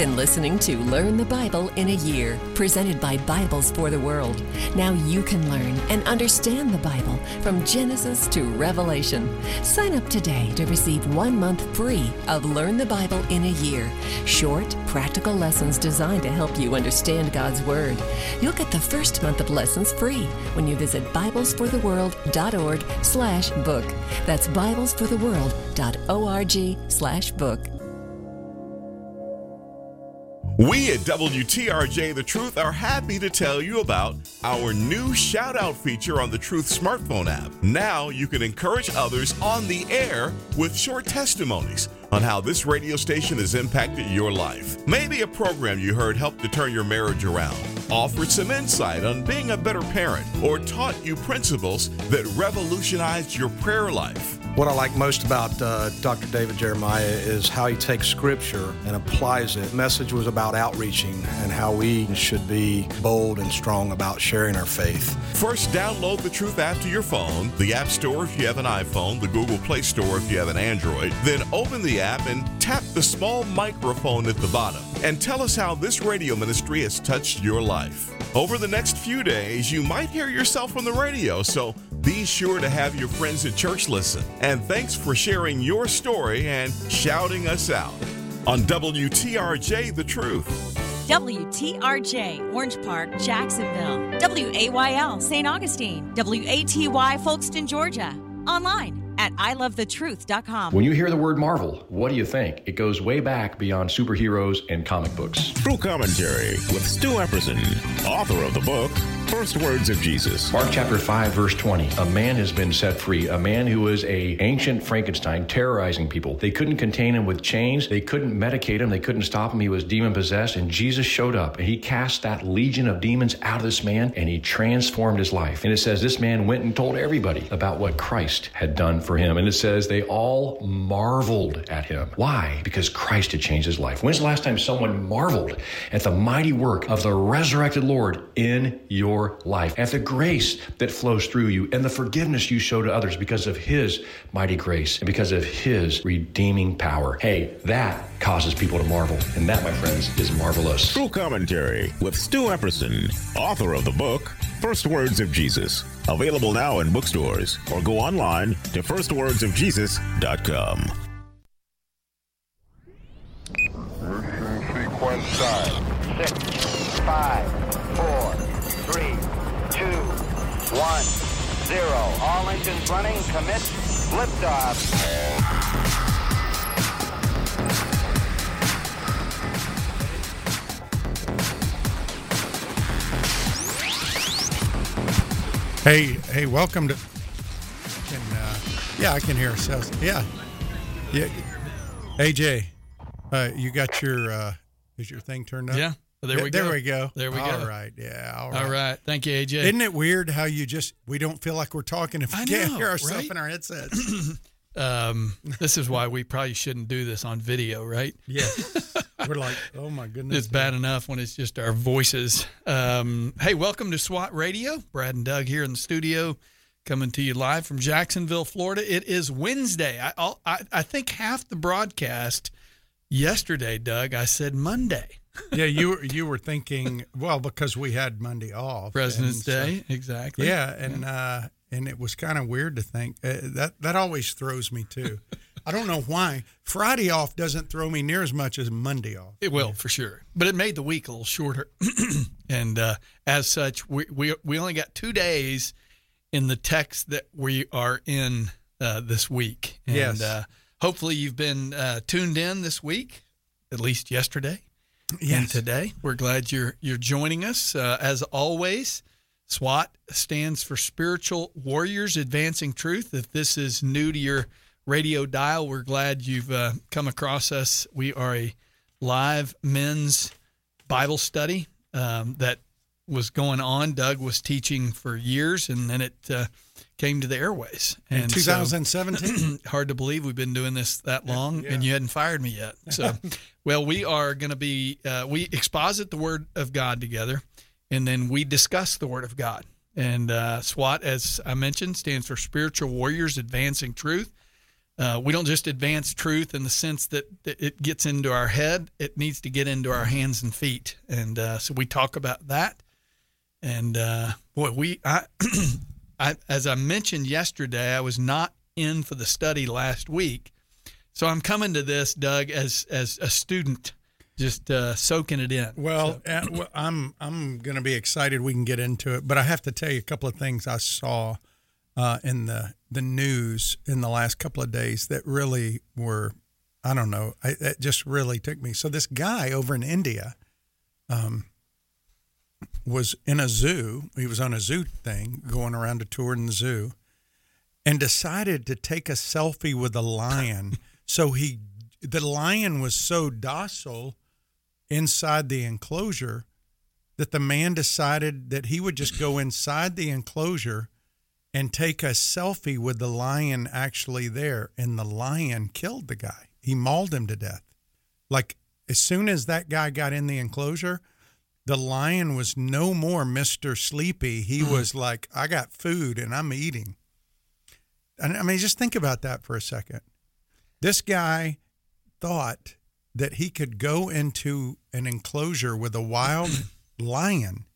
been listening to Learn the Bible in a Year, presented by Bibles for the World. Now you can learn and understand the Bible from Genesis to Revelation. Sign up today to receive one month free of Learn the Bible in a Year. Short, practical lessons designed to help you understand God's Word. You'll get the first month of lessons free when you visit BiblesForTheWorld.org slash book. That's BiblesForTheWorld.org slash book. We at WTRJ The Truth are happy to tell you about our new shout out feature on the Truth smartphone app. Now you can encourage others on the air with short testimonies on how this radio station has impacted your life. Maybe a program you heard helped to turn your marriage around, offered some insight on being a better parent, or taught you principles that revolutionized your prayer life. What I like most about uh, Dr. David Jeremiah is how he takes scripture and applies it. The message was about outreaching and how we should be bold and strong about sharing our faith. First, download the Truth app to your phone, the App Store if you have an iPhone, the Google Play Store if you have an Android. Then open the app and tap the small microphone at the bottom and tell us how this radio ministry has touched your life. Over the next few days, you might hear yourself on the radio, so be sure to have your friends at church listen. And thanks for sharing your story and shouting us out on WTRJ The Truth. WTRJ, Orange Park, Jacksonville. WAYL, St. Augustine. WATY, Folkston, Georgia. Online at ilovethetruth.com. When you hear the word Marvel, what do you think? It goes way back beyond superheroes and comic books. True Commentary with Stu Epperson, author of the book First Words of Jesus. Mark chapter 5 verse 20. A man has been set free, a man who was a ancient Frankenstein terrorizing people. They couldn't contain him with chains, they couldn't medicate him, they couldn't stop him. He was demon possessed and Jesus showed up and he cast that legion of demons out of this man and he transformed his life. And it says this man went and told everybody about what Christ had done for him. And it says they all marveled at him. Why? Because Christ had changed his life. When's the last time someone marveled at the mighty work of the resurrected Lord in your life, at the grace that flows through you, and the forgiveness you show to others because of his mighty grace and because of his redeeming power? Hey, that causes people to marvel. And that, my friends, is marvelous. True Commentary with Stu Epperson, author of the book First Words of Jesus. Available now in bookstores or go online to firstwordsofjesus.com. Sequence time. Six, five, four, three, two, one, zero. All engines running. Commit. Liftoff. Hey, hey, welcome to. Can, uh, yeah, I can hear ourselves. Yeah, yeah. AJ, uh, you got your uh, is your thing turned up? Yeah. There we There go. we go. There we go. All right. Yeah. All right. All right. Thank you, AJ. Isn't it weird how you just we don't feel like we're talking if we I can't hear ourselves right? in our headsets? Um, this is why we probably shouldn't do this on video, right? yeah. We're like, oh my goodness. It's bad enough when it's just our voices. Um, hey, welcome to SWAT Radio. Brad and Doug here in the studio, coming to you live from Jacksonville, Florida. It is Wednesday. I I, I think half the broadcast yesterday, Doug, I said Monday, Yeah, you were you were thinking well because we had Monday off, President's and so- Day. exactly. Yeah, and uh, and it was kind of weird to think uh, that that always throws me too. I don't know why Friday off doesn't throw me near as much as Monday off. It will for sure, but it made the week a little shorter, and uh, as such, we, we we only got two days in the text that we are in uh, this week. And, Yes. Uh, hopefully, you've been uh, tuned in this week, at least yesterday and today. We're glad you're you're joining us. Uh, as always, SWAT stands for Spiritual Warriors Advancing Truth. If this is new to your radio dial, we're glad you've uh, come across us. We are a live men's Bible study um, that was going on. Doug was teaching for years, and then it uh, came to the airways. In And so- 2017. hard to believe we've been doing this that long and you hadn't fired me yet. So, well, we are going to be, uh, we exposit the Word of God together and then we discuss the Word of God. And uh, SWAT, as I mentioned, stands for Spiritual Warriors Advancing Truth. uh, we don't just advance truth in the sense that, it gets into our head; it needs to get into our hands and feet. And uh, so we talk about that. And uh, boy, we I, I as I mentioned yesterday, I was not in for the study last week, so I'm coming to this, Doug, as as a student just uh, soaking it in. Well, so. uh, well I'm I'm going to be excited. We can get into it, but I have to tell you a couple of things I saw uh, in the the news in the last couple of days that really were, I don't know, I, it just really took me. So this guy over in India, um, was in a zoo. He was on a zoo thing, going around a tour in the zoo, and decided to take a selfie with a lion. so he, the lion was so docile inside the enclosure that the man decided that he would just go inside the enclosure and take a selfie with the lion actually there. And the lion killed the guy. He mauled him to death. Like as soon as that guy got in the enclosure, the lion was no more Mr. Sleepy. He mm. was like, I got food and I'm eating. And I mean, just think about that for a second. This guy thought that he could go into an enclosure with a wild lion.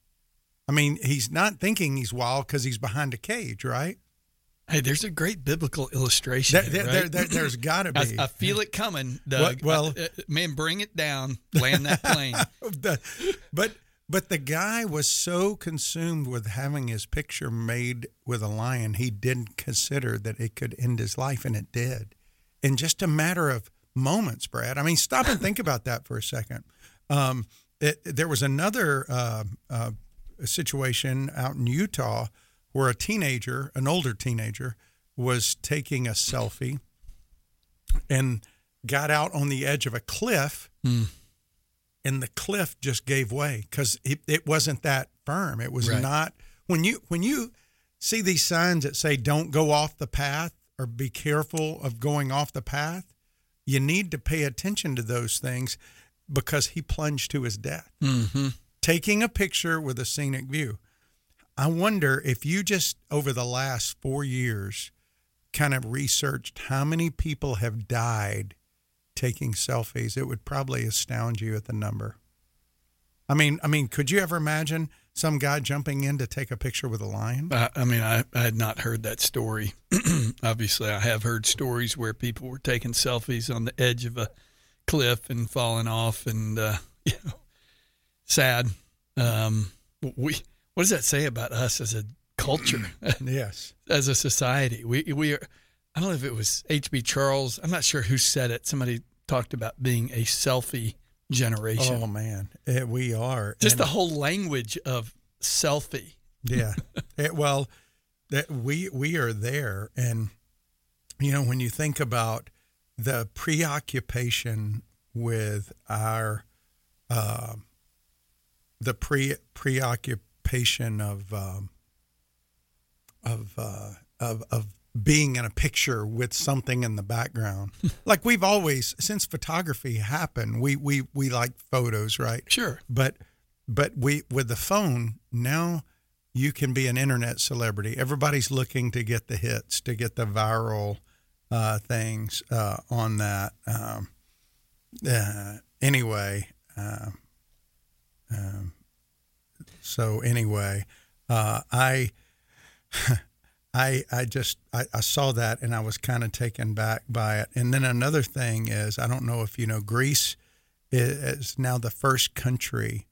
I mean, he's not thinking he's wild because he's behind a cage, right? Hey, there's a great biblical illustration. There, right? there, there, has got to be. I, I, feel it coming, Doug. Well, uh, uh, man, bring it down. Land that plane. the, but but the guy was so consumed with having his picture made with a lion, he didn't consider that it could end his life, and it did. In just a matter of moments, Brad. I mean, stop and think about that for a second. Um, it, there was another uh, uh, situation out in Utah where a teenager, an older teenager, was taking a selfie and got out on the edge of a cliff, mm. and the cliff just gave way because it, it wasn't that firm. It was right. not when you when you see these signs that say "Don't go off the path" or "Be careful of going off the path." You need to pay attention to those things because he plunged to his death. Mm-hmm. Taking a picture with a scenic view. I wonder if you just over the last four years kind of researched how many people have died taking selfies, it would probably astound you at the number. I mean, I mean, could you ever imagine some guy jumping in to take a picture with a lion? I, I mean, I, I, had not heard that story. Obviously, I have heard stories where people were taking selfies on the edge of a cliff and falling off, and uh, you know, sad. Um, we what does that say about us as a culture? yes, as a society, we we are. I don't know if it was H.B. Charles. I'm not sure who said it. Somebody talked about being a selfie generation. Oh man, it, eh, we are just and, the whole language of selfie. Yeah, it, well, that we we are there, and you know when you think about the preoccupation with our uh, the pre preoccupation of um, of, uh, of of being in a picture with something in the background. like we've always since photography happened, we we we like photos, right? Sure. But but we with the phone now you can be an internet celebrity. Everybody's looking to get the hits, to get the viral uh, things uh, on that. Um, uh, anyway, um, um so anyway, uh, I I I just I, I saw that and I was kind of taken back by it. And then another thing is I don't know if you know Greece is now the first country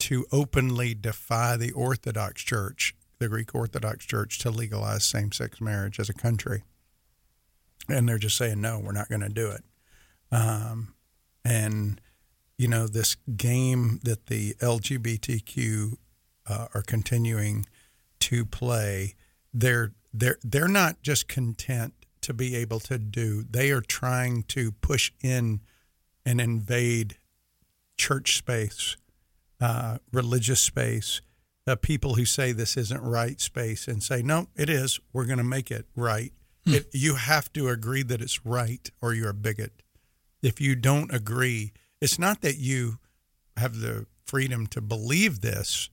to openly defy the Orthodox Church, the Greek Orthodox Church, to legalize same-sex marriage as a country. And they're just saying no, we're not going to do it. Um, and you know this game that the LGBTQ uh, are continuing to play they're they're they're not just content to be able to do. They are trying to push in and invade church space, uh, religious space, uh, people who say this isn't right space, and say no, it is. We're going to make it right. Hmm. It, you have to agree that it's right, or you're a bigot. If you don't agree, it's not that you have the freedom to believe this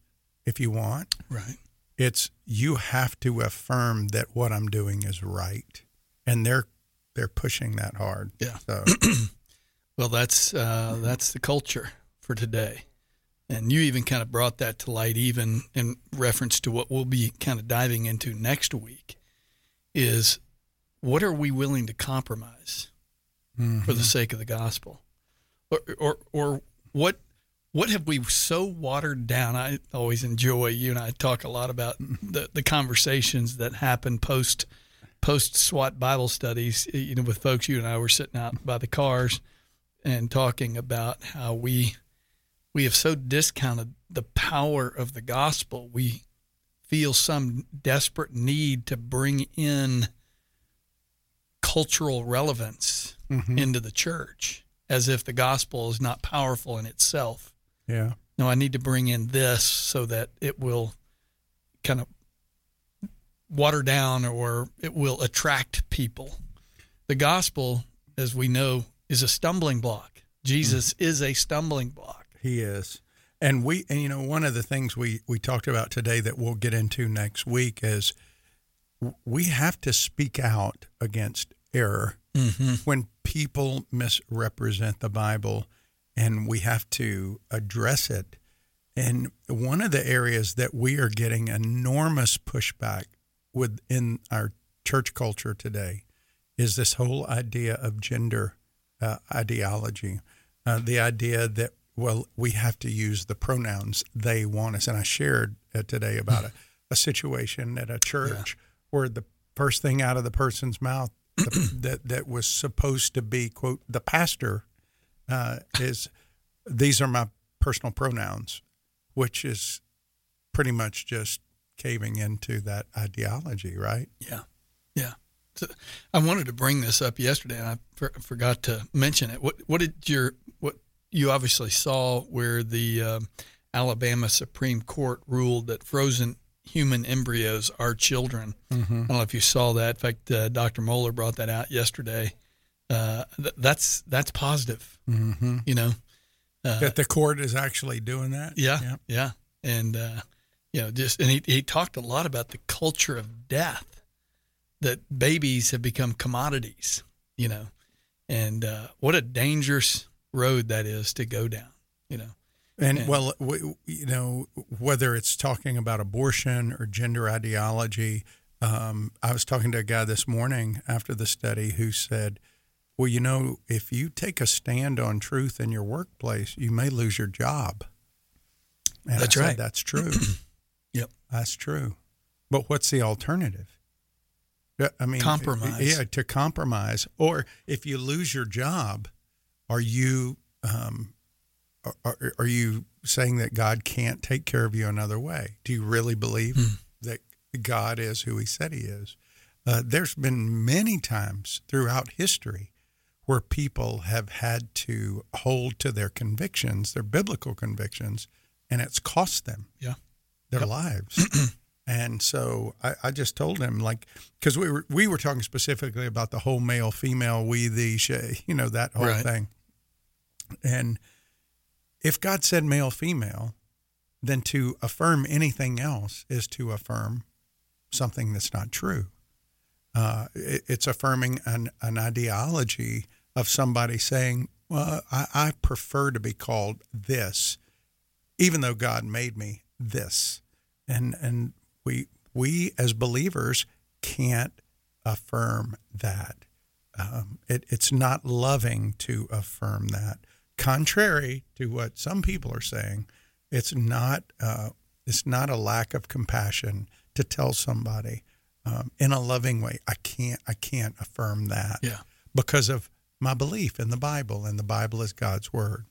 if you want. Right. It's you have to affirm that what I'm doing is right. And they're they're pushing that hard. Yeah. So Well, that's uh, that's the culture for today, and you even kind of brought that to light, even in reference to what we'll be kind of diving into next week. Is what are we willing to compromise for the sake of the gospel, or or or what what have we so watered down? I always enjoy you and I talk a lot about the the conversations that happen post post SWAT Bible studies. You know, with folks, you and I were sitting out by the cars and talking about how we we have so discounted the power of the gospel. We feel some desperate need to bring in cultural relevance mm-hmm. into the church as if the gospel is not powerful in itself. Yeah. No, I need to bring in this so that it will kind of water down or it will attract people. The gospel, as we know, is a stumbling block. Jesus hmm. is a stumbling block. He is. And we and you know one of the things we we talked about today that we'll get into next week is we have to speak out against error mm-hmm. when people misrepresent the Bible and we have to address it. And one of the areas that we are getting enormous pushback within our church culture today is this whole idea of gender uh, ideology, uh, the idea that well we have to use the pronouns they want us. And I shared uh, today about a, a situation at a church where the first thing out of the person's mouth the, that that was supposed to be quote the pastor uh, is these are my personal pronouns, which is pretty much just caving into that ideology, right? Yeah, yeah. So I wanted to bring this up yesterday, and I for, forgot to mention it. What what did your what you obviously saw where the um Alabama Supreme Court ruled that frozen human embryos are children. I don't know if you saw that. In fact, uh, Dr. Mohler brought that out yesterday. Uh, th- that's that's positive. Mm-hmm. You know, that the court is actually doing that. yeah, yeah, and uh, you know, just and he he talked a lot about the culture of death, that babies have become commodities. You know, and uh, what a dangerous road that is to go down. You know, And And- well, w- you know, whether it's talking about abortion or gender ideology, um, I was talking to a guy this morning after the study who said, "Well, you know, if you take a stand on truth in your workplace, you may lose your job." And I That's said, right. That's true. Yep. That's true. But what's the alternative? I mean, Compromise. Yeah, to compromise. Or if you lose your job, are you um, are- are, you saying that God can't take care of you another way? Do you really believe Hmm. that God is who He said He is? Uh, there's been many times throughout history where people have had to hold to their convictions, their biblical convictions, and it's cost them yeah, their lives. and so I, I just told him like because we were we were talking specifically about the whole male female we the she you know that whole Right. thing. And if God said male female, then to affirm anything else is to affirm something that's not true. Uh, it, it's affirming an, an ideology of somebody saying, "Well, I, I prefer to be called this, even though God made me this." And and we we as believers can't affirm that. Um, it, it's not loving to affirm that. Contrary to what some people are saying, it's not. Uh, it's not a lack of compassion to tell somebody um, in a loving way. I can't. I can't affirm that yeah. because of my belief in the Bible, and the Bible is God's word.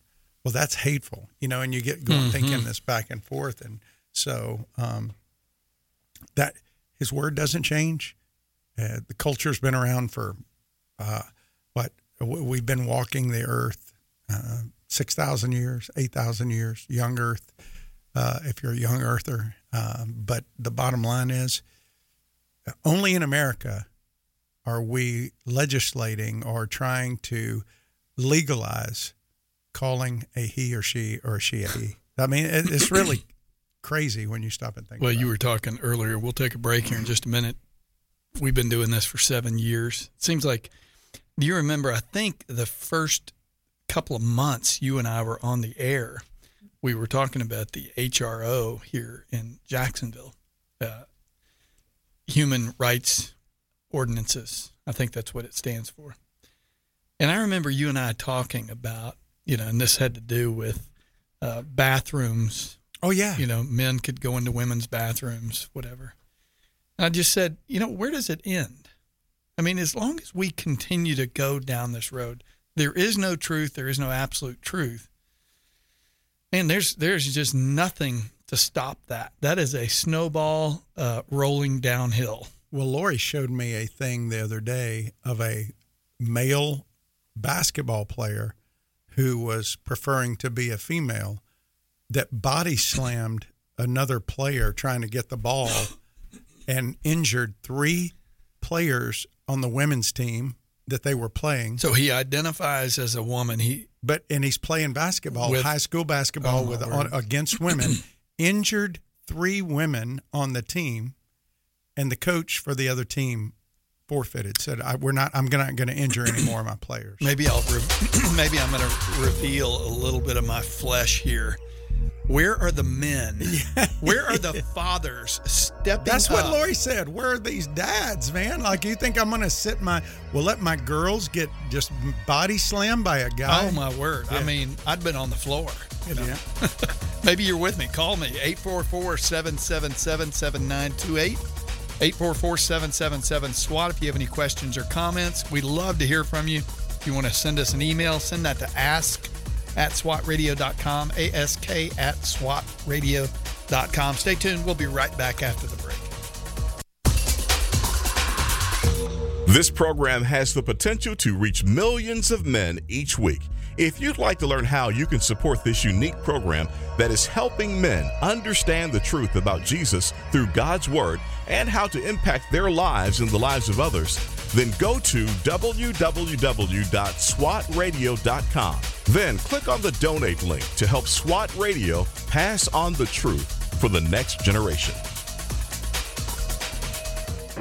Well, that's hateful, you know, and you get going thinking this back and forth, and so um, that His word doesn't change. Uh, the culture's been around for uh, what we've been walking the earth uh, six thousand years, eight thousand years, young Earth. Uh, if you're a young earther, um, but the bottom line is, only in America are we legislating or trying to legalize calling a he or she or she a he? I mean, it's really crazy when you stop and think. Well, you it. were talking earlier. We'll take a break here in just a minute. We've been doing this for seven years. It seems like Do you remember? I think the first couple of months you and I were on the air, we were talking about the HRO here in Jacksonville, uh, Human Rights Ordinances. I think that's what it stands for. And I remember you and I talking about, you know, and this had to do with uh, bathrooms. Oh yeah. You know, men could go into women's bathrooms, whatever. And I just said, you know, where does it end? I mean, as long as we continue to go down this road, there is no truth, there is no absolute truth. And there's there's just nothing to stop that. That is a snowball uh, rolling downhill. Well, Lori showed me a thing the other day of a male basketball player who was preferring to be a female that body slammed another player trying to get the ball and injured three players on the women's team that they were playing. So he identifies as a woman. He but and he's playing basketball, With- high school basketball Oh, with word. against women. injured three women on the team, and the coach for the other team forfeited. Said, "We're not. I'm not going to injure any more of my players." maybe I'll re- maybe I'm going to reveal a little bit of my flesh here. Where are the men? Where are the fathers stepping That's what up? Lori said. Where are these dads, man? Like, you think I'm going to sit my, well, let my girls get just body slammed by a guy? Oh my word! I mean, I'd been on the floor. You know? Yeah. Maybe you're with me. Call me 844-777-7928. 844-777 SWAT if you have any questions or comments. We'd love to hear from you. If you want to send us an email, send that to ask at swatradio.com, ask at swatradio.com. Stay tuned. We'll be right back after the break. This program has the potential to reach millions of men each week. If you'd like to learn how you can support this unique program that is helping men understand the truth about Jesus through God's Word and how to impact their lives and the lives of others, then go to www.swatradio.com. Then click on the donate link to help SWAT Radio pass on the truth for the next generation.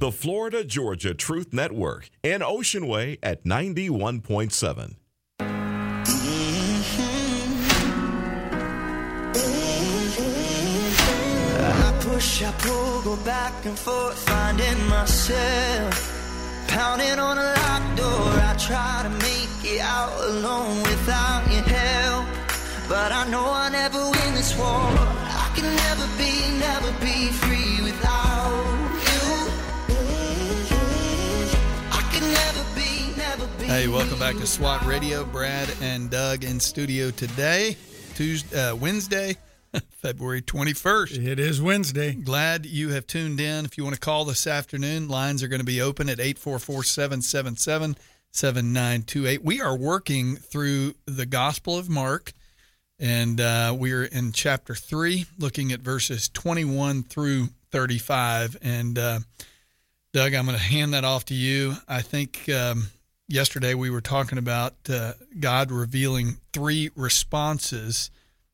The Florida Georgia Truth Network and Ocean Way at 91.7. Push, I pull, go back and forth, finding myself. Pounding on a locked door, I try to make it out alone without your help. But I know I never win this war. I can never be, never be free without Hey, welcome back to SWAT Radio. Brad and Doug in studio today, Tuesday, uh, Wednesday, February 21st. It is Wednesday. Glad you have tuned in. If you want to call this afternoon, lines are going to be open at 844 777 7928. We are working through the Gospel of Mark, and uh, we're in chapter 3, looking at verses 21 through 35. And uh, Doug, I'm going to hand that off to you. I think um, yesterday we were talking about uh, God revealing three responses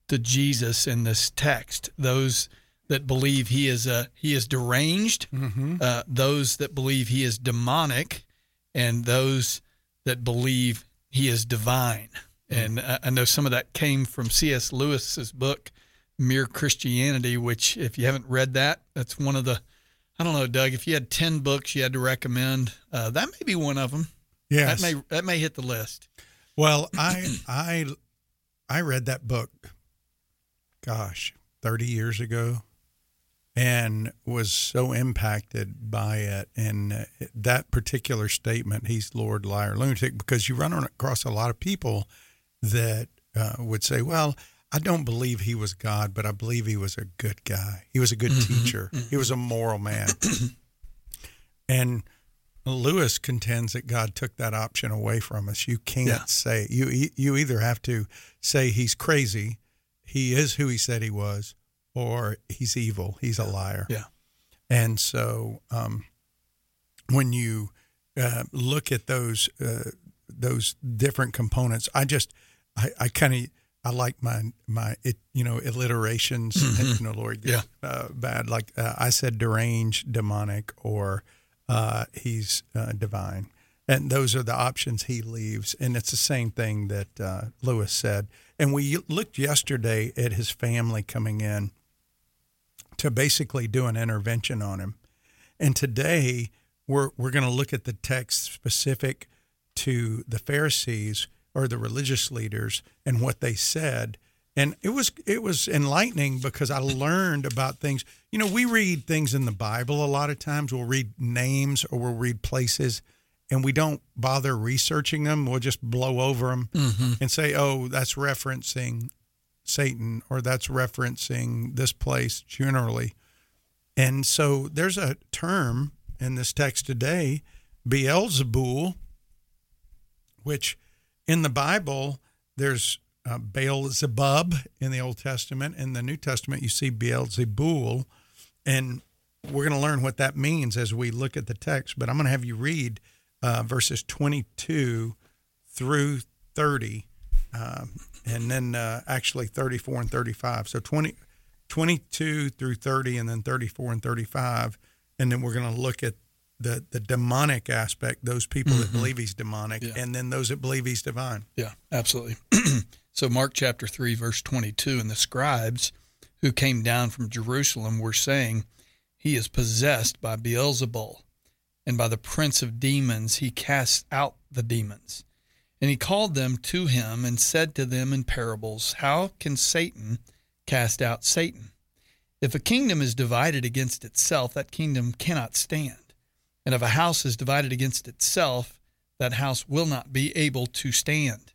to Jesus in this text. Those that believe he is uh, he is deranged, uh, those that believe he is demonic, and those that believe he is divine. And uh, I know some of that came from C.S. Lewis's book, Mere Christianity, which, if you haven't read that, that's one of the I don't know, Doug. If you had ten books you had to recommend, uh, that may be one of them. Yes. That may that may hit the list. Well, I I I read that book gosh, 30 years ago and was so impacted by it and uh, that particular statement he's lord liar lunatic because you run across a lot of people that uh, would say well I don't believe he was God, but I believe he was a good guy. He was a good teacher. He was a moral man. and Lewis contends that God took that option away from us. You can't Yeah. say you you either have to say he's crazy, he is who he said he was, or he's evil, he's a liar. Yeah. And so um, when you uh, look at those uh, those different components, I just I, I kind of I like my my it you know alliterations. Mhm. You know, Lord, Yeah. uh, bad. Like uh, I said, deranged, demonic, or uh, he's uh, divine. And those are the options he leaves. And it's the same thing that uh, Lewis said. And we looked yesterday at his family coming in to basically do an intervention on him. And today we're we're going to look at the text specific to the Pharisees or the religious leaders and what they said. And it was it was enlightening because I learned about things. You know, we read things in the Bible a lot of times. We'll read names or we'll read places and we don't bother researching them. We'll just blow over them Mhm. and say, "Oh, that's referencing Satan or that's referencing this place generally." And so there's a term in this text today, Beelzebul, which in the Bible there's uh, Beelzebub in the Old Testament. In the New Testament, you see Beelzebul, and we're going to learn what that means as we look at the text. But I'm going to have you read uh, verses 22 through 30, um, and then uh, actually 34 and 35. So 20, 22 through 30, and then 34 and 35, and then we're going to look at the the demonic aspect. Those people that Mhm. believe he's demonic, Yeah. and then those that believe he's divine. Yeah, absolutely. so, Mark chapter 3, verse 22, and the scribes who came down from Jerusalem were saying, He is possessed by Beelzebul, and by the prince of demons he casts out the demons. And he called them to him and said to them in parables, How can Satan cast out Satan? If a kingdom is divided against itself, that kingdom cannot stand. And if a house is divided against itself, that house will not be able to stand.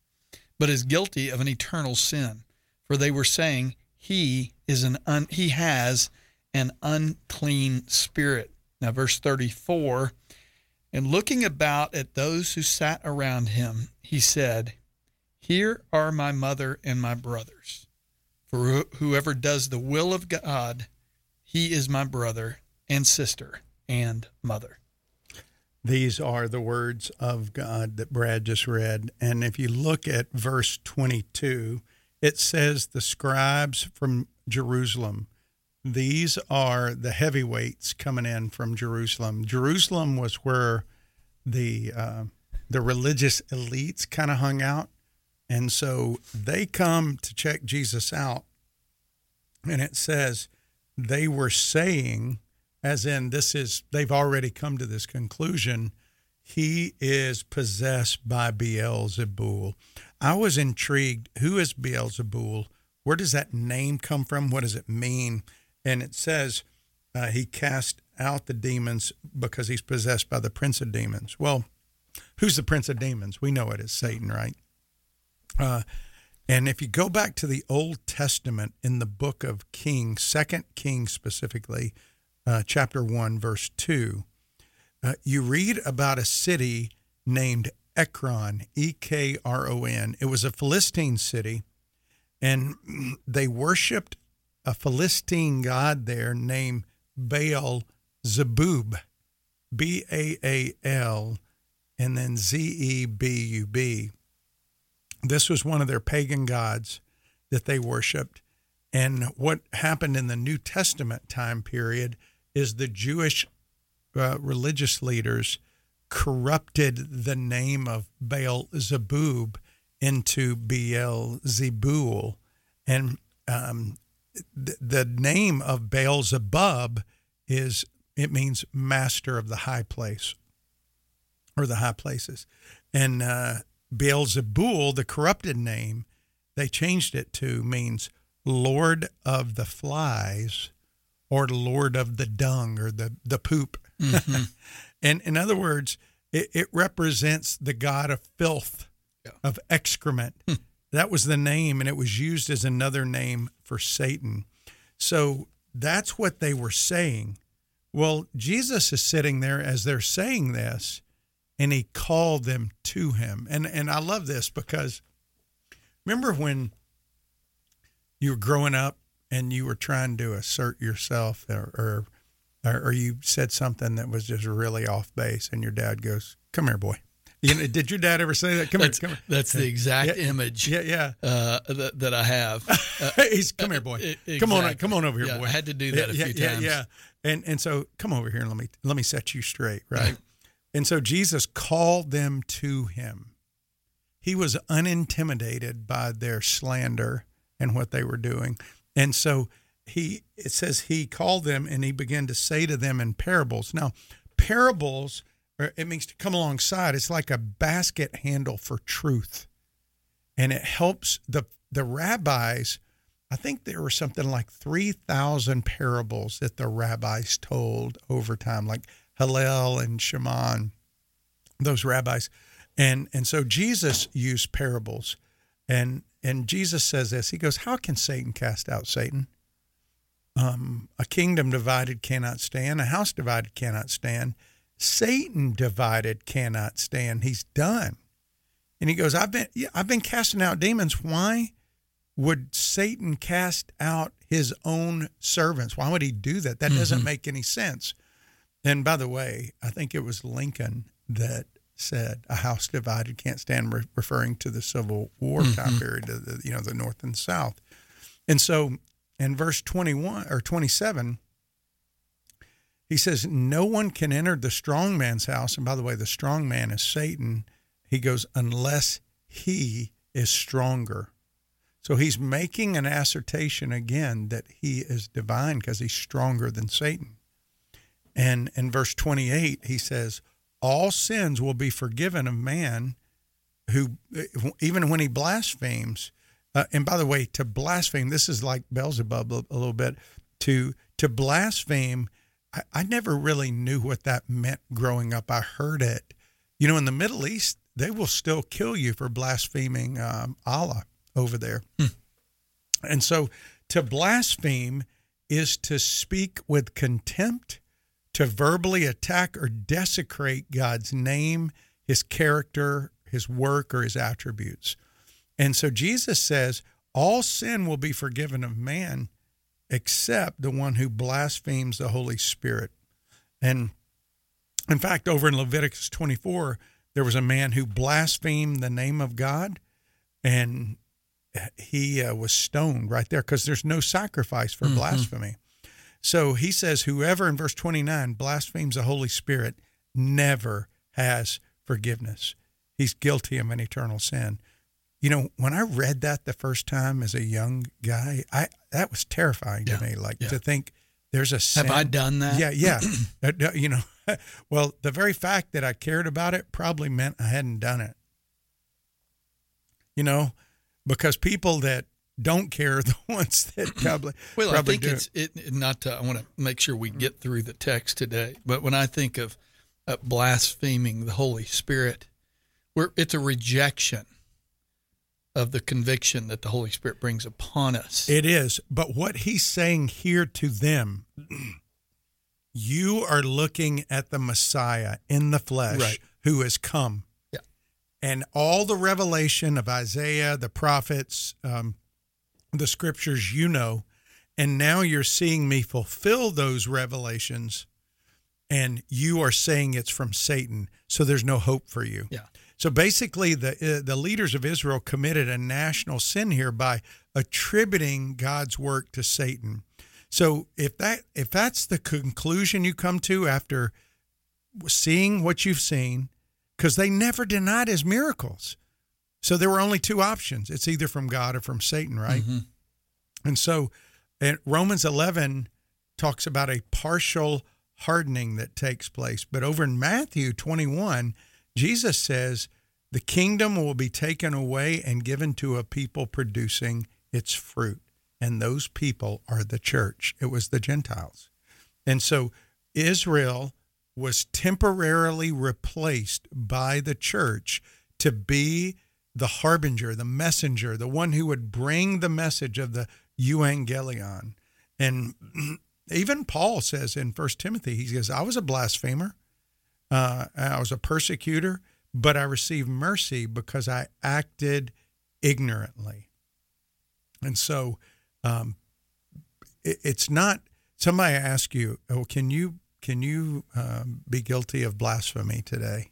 but is guilty of an eternal sin. For they were saying, He is an un, he has an unclean spirit. Now verse 34, and looking about at those who sat around him, he said, Here are my mother and my brothers. For whoever does the will of God, he is my brother and sister and mother. These are the words of God that Brad just read. And if you look at verse 22, it says, The scribes from Jerusalem, these are the heavyweights coming in from Jerusalem. Jerusalem was where the, uh, the religious elites kind of hung out. And so they come to check Jesus out. And it says, they were saying, as in this is they've already come to this conclusion he is possessed by beelzebul. I was intrigued. Who is beelzebul? Where does that name come from? What does it mean? And it says uh, he cast out the demons because he's possessed by the prince of demons. Well who's the prince of demons? We know it is satan right? Uh, and if you go back to the Old Testament in the book of Kings, Second Kings specifically, uh, chapter 1, verse 2, uh, you read about a city named Ekron, E K R O N. It was a Philistine city, and they worshiped a Philistine god there named Baal Zebub, B A A L, and then Z E B U B. This was one of their pagan gods that they worshiped. And what happened in the New Testament time period is the Jewish uh, religious leaders corrupted the name of Baal Zebub into Baal Zebul. And um, the, the name of Baal Zebub is, it means master of the high place. or the high places. And uh, Beelzebul, the corrupted name, they changed it to means Lord of the flies or Lord of the dung or the, the poop. Mm-hmm. and in other words, it, it represents the god of filth, Yeah. of excrement. Hmm. that was the name, and it was used as another name for Satan. So that's what they were saying. Well, Jesus is sitting there as they're saying this, and he called them to him. And and I love this because remember when you were growing up and you were trying to assert yourself or or, or, you said something that was just really off base and your dad goes, "Come here, boy." You know, did your dad ever say that? Come That's, here, come here. that's the exact Yeah, image Yeah, yeah. uh, that, that I have. Uh, He's come here, boy. e- Come on, exactly. come on over here, Yeah, boy. I had to do that a yeah, few yeah, times. Yeah, and and so come over here and let me let me set you straight, right? and so Jesus called them to him. He was unintimidated by their slander and what they were doing, and so he it says he called them and he began to say to them in parables. Now, parables. It means to come alongside. It's like a basket handle for truth and it helps the the rabbis i think there were something like 3000 parables that the rabbis told over time like hillel and shimon those rabbis and and so jesus used parables and and jesus says this he goes how can satan cast out satan um, a kingdom divided cannot stand a house divided cannot stand satan divided cannot stand he's done and he goes, I've been yeah, I've been casting out demons. Why would Satan cast out his own servants? Why would he do that? That doesn't make any sense. And by the way, I think it was Lincoln that said a house divided can't stand, re- referring to the Civil War time mm-hmm. period, the, you know, the North and South. And so in verse 21 or 27, he says, No one can enter the strong man's house. And by the way, the strong man is Satan. He goes, unless he is stronger. So he's making an assertion again that he is divine because he's stronger than Satan. And in verse 28, he says, All sins will be forgiven of man who, even when he blasphemes, uh, and by the way, to blaspheme, this is like Beelzebub a, a little bit. To to blaspheme, I, I never really knew what that meant growing up. I heard it. You know, in the Middle East, they will still kill you for blaspheming um, Allah over there. And so to blaspheme is to speak with contempt, to verbally attack or desecrate God's name, his character, his work, or his attributes. And so Jesus says, all sin will be forgiven of man except the one who blasphemes the Holy Spirit. And in fact, over in Leviticus 24, there was a man who blasphemed the name of God and he uh, was stoned right there because there's no sacrifice for blasphemy. So he says, whoever in verse 29 blasphemes the Holy Spirit never has forgiveness. He's guilty of an eternal sin. You know, when I read that the first time as a young guy, I that was terrifying to me. Like yeah. to think there's a sin. Have I done that? Yeah, yeah. Uh, you know, well, the very fact that I cared about it probably meant I hadn't done it. You know, because people that don't care are the ones that probably Well, I think do. it's it. Not to, I want to make sure we get through the text today, but when I think of uh, blaspheming the Holy Spirit, we're, it's a rejection of the conviction that the Holy Spirit brings upon us. It is. But what he's saying here to them, you are looking at the Messiah in the flesh Right. who has come. Yeah. And all the revelation of Isaiah, the prophets, um, the scriptures you know, and now you're seeing me fulfill those revelations, and you are saying it's from Satan. So there's no hope for you. Yeah. So basically, the uh, the leaders of Israel committed a national sin here by attributing God's work to Satan. So if that if that's the conclusion you come to after seeing what you've seen, because they never denied his miracles, so there were only two options: it's either from God or from Satan, right? Mm-hmm. And so, and Romans eleven talks about a partial hardening that takes place, but over in Matthew twenty one Jesus says the kingdom will be taken away and given to a people producing its fruit. And those people are the church. It was the Gentiles. And so Israel was temporarily replaced by the church to be the harbinger, the messenger, the one who would bring the message of the euangelion. And even Paul says in First Timothy, he says, I was a blasphemer, uh, I was a persecutor, but I received mercy because I acted ignorantly. And so um, it, it's not, somebody ask you, oh, can you can you um, be guilty of blasphemy today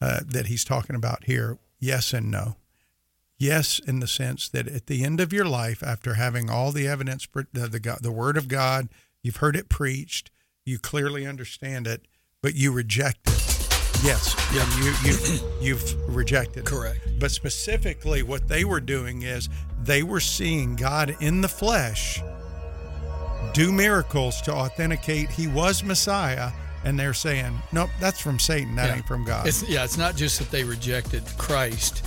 uh, that he's talking about here? Yes and no. Yes, in the sense that at the end of your life, after having all the evidence, the, the, the Word of God, you've heard it preached, you clearly understand it, but you reject it. Yes, yeah, you, you, you've rejected Correct. It. But specifically, what they were doing is they were seeing God in the flesh do miracles to authenticate he was Messiah, and they're saying, nope, that's from Satan. That Yeah. ain't from God. It's, yeah, it's not just that they rejected Christ;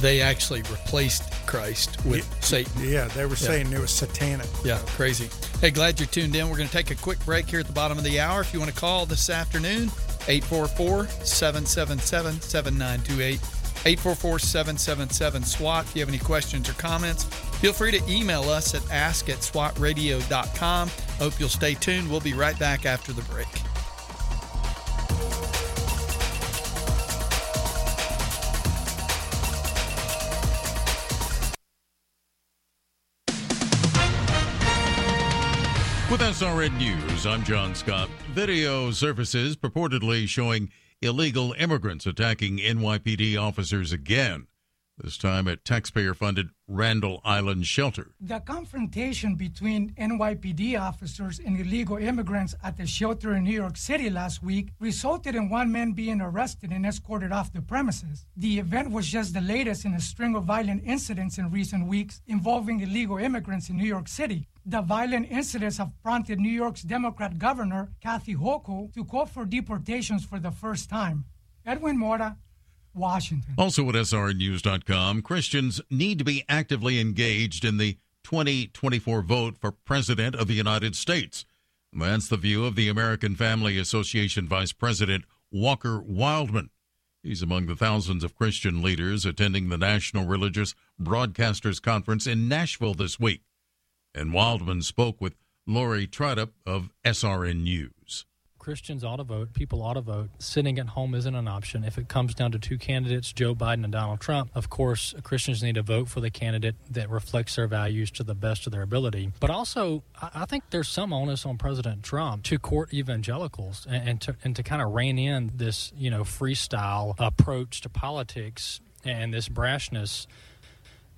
they actually replaced Christ with Satan. yeah, they were Yeah. saying it was satanic. Yeah, crazy. Hey, glad you're tuned in. We're going to take a quick break here at the bottom of the hour. If you want to call this afternoon, 844 777 7928. 844 777 SWAT. If you have any questions or comments, feel free to email us at ask at swatradio.com. Hope you'll stay tuned. We'll be right back after the break. With SRN News, I'm John Scott. Video surfaces purportedly showing illegal immigrants attacking NYPD officers again, this time at taxpayer funded Randall Island Shelter. The confrontation between NYPD officers and illegal immigrants at the shelter in New York City last week resulted in one man being arrested and escorted off the premises. The event was just the latest in a string of violent incidents in recent weeks involving illegal immigrants in New York City. The violent incidents have prompted New York's Democrat governor, Kathy Hochul, to call for deportations for the first time. Edwin Mora, Washington. Also at SRNews.com, Christians need to be actively engaged in the 2024 vote for President of the United States. That's the view of the American Family Association Vice President Walker Wildmon. He's among the thousands of Christian leaders attending the National Religious Broadcasters Conference in Nashville this week. And Wildmon spoke with Lori Trotup of SRN News. Christians ought to vote. People ought to vote. Sitting at home isn't an option. If it comes down to two candidates, Joe Biden and Donald Trump, of course, Christians need to vote for the candidate that reflects their values to the best of their ability. But also, I think there's some onus on President Trump to court evangelicals and, and to and to kind of rein in this, you know, freestyle approach to politics and this brashness.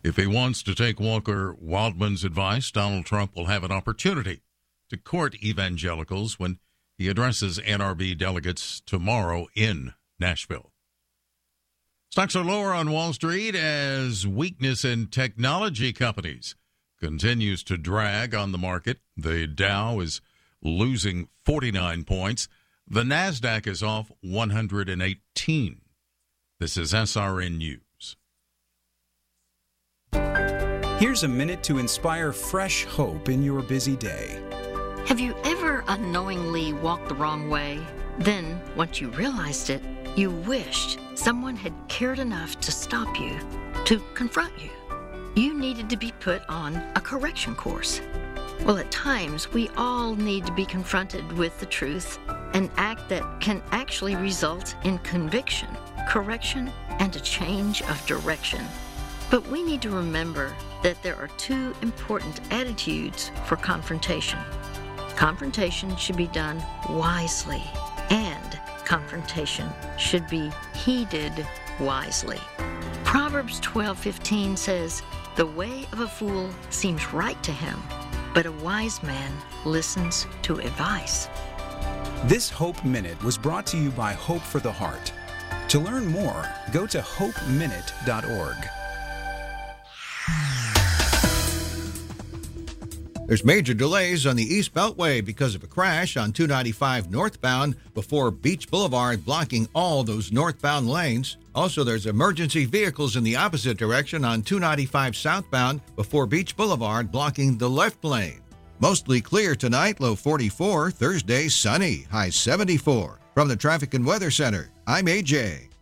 If he wants to take Walker Wildmon's advice, Donald Trump will have an opportunity to court evangelicals when he addresses NRB delegates tomorrow in Nashville. Stocks are lower on Wall Street as weakness in technology companies continues to drag on the market. The Dow is losing 49 points. The Nasdaq is off 118. This is SRN News. Here's a minute to inspire fresh hope in your busy day. Have you ever unknowingly walked the wrong way? Then, once you realized it, you wished someone had cared enough to stop you, to confront you. You needed to be put on a correction course. Well, at times, we all need to be confronted with the truth, an act that can actually result in conviction, correction, and a change of direction. But we need to remember that there are two important attitudes for confrontation. Confrontation should be done wisely, and confrontation should be heeded wisely. Proverbs 12:15 says, "The way of a fool seems right to him, but a wise man listens to advice." This Hope Minute was brought to you by Hope for the Heart. To learn more, go to hopeminute.org. There's major delays on the East Beltway because of a crash on 295 northbound before Beach Boulevard, blocking all those northbound lanes. Also, there's emergency vehicles in the opposite direction on 295 southbound before Beach Boulevard, blocking the left lane. Mostly clear tonight, low 44. Thursday, sunny, high 74. From the Traffic and Weather Center, I'm AJ.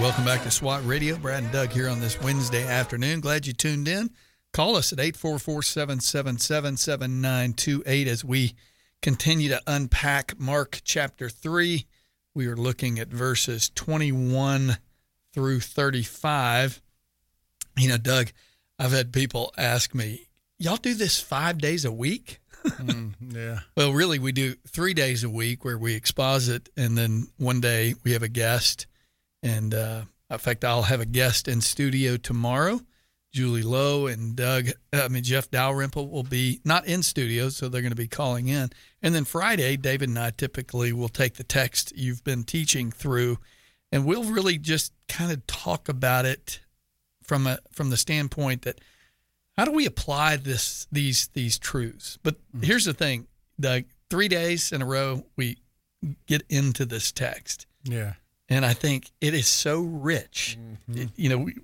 Welcome back to SWAT Radio. Brad and Doug here on this Wednesday afternoon. Glad you tuned in. Call us at 844 777 7928 as we continue to unpack Mark chapter 3. We are looking at verses 21 through 35. You know, Doug, I've had people ask me, y'all do this five days a week? Mm, yeah. Well, really, we do three days a week where we exposit, and then one day we have a guest. And uh, in fact, I'll have a guest in studio tomorrow. Julie Lowe and Doug, I mean, Jeff Dalrymple will be not in studio, so they're going to be calling in. And then Friday, David and I typically will take the text you've been teaching through, and we'll really just kind of talk about it from a from the standpoint that how do we apply this these these truths? But mm-hmm. here's the thing, Doug. Three days in a row, we get into this text. Yeah. And I think it is so rich. Mm-hmm. It, you know, we,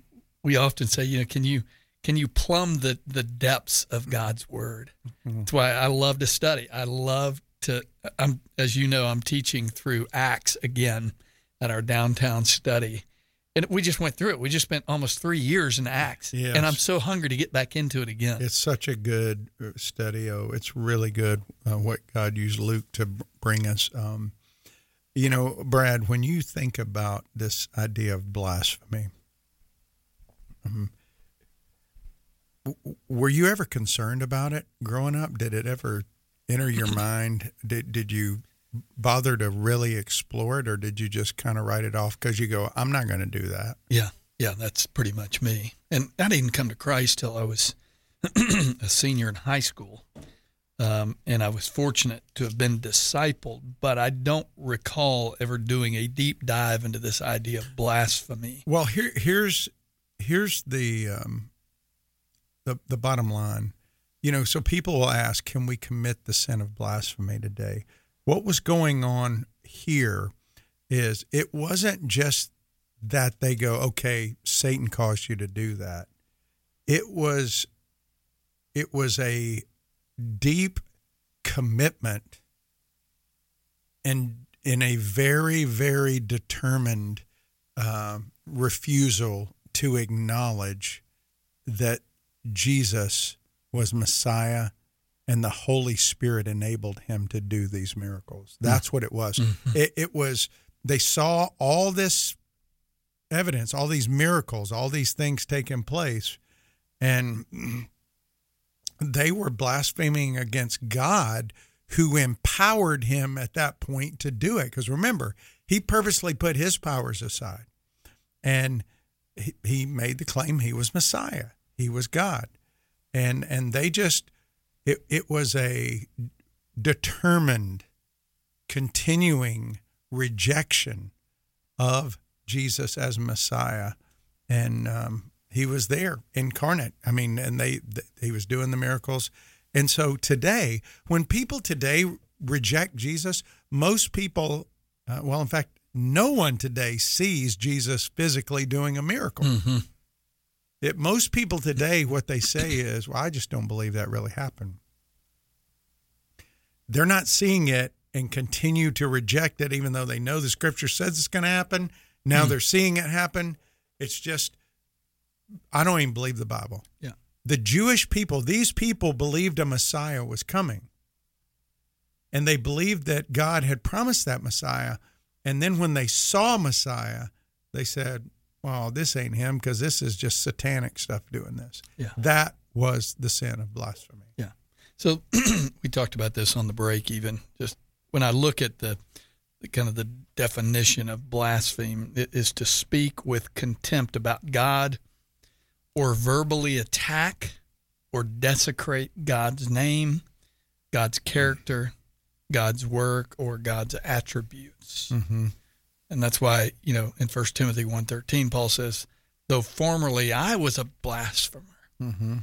we often say, you know, can you can you plumb the the depths of God's word? Mm-hmm. That's why I love to study. I love to. I'm as you know, I'm teaching through Acts again at our downtown study, and we just went through it. We just spent almost three years in Acts, yes. and I'm so hungry to get back into it again. It's such a good uh, study. Oh, it's really good uh, what God used Luke to bring us. Um, you know, Brad, when you think about this idea of blasphemy, um, were you ever concerned about it growing up? Did it ever enter your mind? Did did you bother to really explore it, or did you just kind of write it off because you go, "I'm not going to do that"? Yeah, yeah, that's pretty much me. And I didn't come to Christ till I was a senior in high school. Um, and I was fortunate to have been discipled, but I don't recall ever doing a deep dive into this idea of blasphemy. Well, here, here's here's the um, the the bottom line. You know, so people will ask, can we commit the sin of blasphemy today? What was going on here is it wasn't just that they go, okay, Satan caused you to do that. It was it was a deep commitment and in a very, very determined uh, refusal to acknowledge that Jesus was Messiah and the Holy Spirit enabled him to do these miracles. That's what it was. Mm-hmm. It, it was, they saw all this evidence, all these miracles, all these things taking place. And they were blaspheming against God who empowered him at that point to do it. Because remember, he purposely put his powers aside and he, he made the claim he was Messiah, he was God. And, and they just, it, it was a determined, continuing rejection of Jesus as Messiah. And um, he was there incarnate. I mean, and they, they he was doing the miracles. And so today, when people today reject Jesus, most people, uh, well, in fact, no one today sees Jesus physically doing a miracle. Mm-hmm. It, most people today, what they say is, well, I just don't believe that really happened. They're not seeing it and continue to reject it, even though they know the scripture says it's going to happen. Now mm. they're seeing it happen. It's just I don't even believe the Bible. Yeah. The Jewish people, these people believed a Messiah was coming. And they believed that God had promised that Messiah. And then when they saw Messiah, they said, well, this ain't him because this is just satanic stuff doing this. Yeah. That was the sin of blasphemy. Yeah. So we talked about this on the break. Even just when I look at the, the kind of the definition of blaspheme, it is to speak with contempt about God, or verbally attack or desecrate God's name, God's character, God's work, or God's attributes. Mm-hmm. And that's why, you know, in 1 Timothy 1.13, Paul says, though formerly I was a blasphemer. Mm-hmm.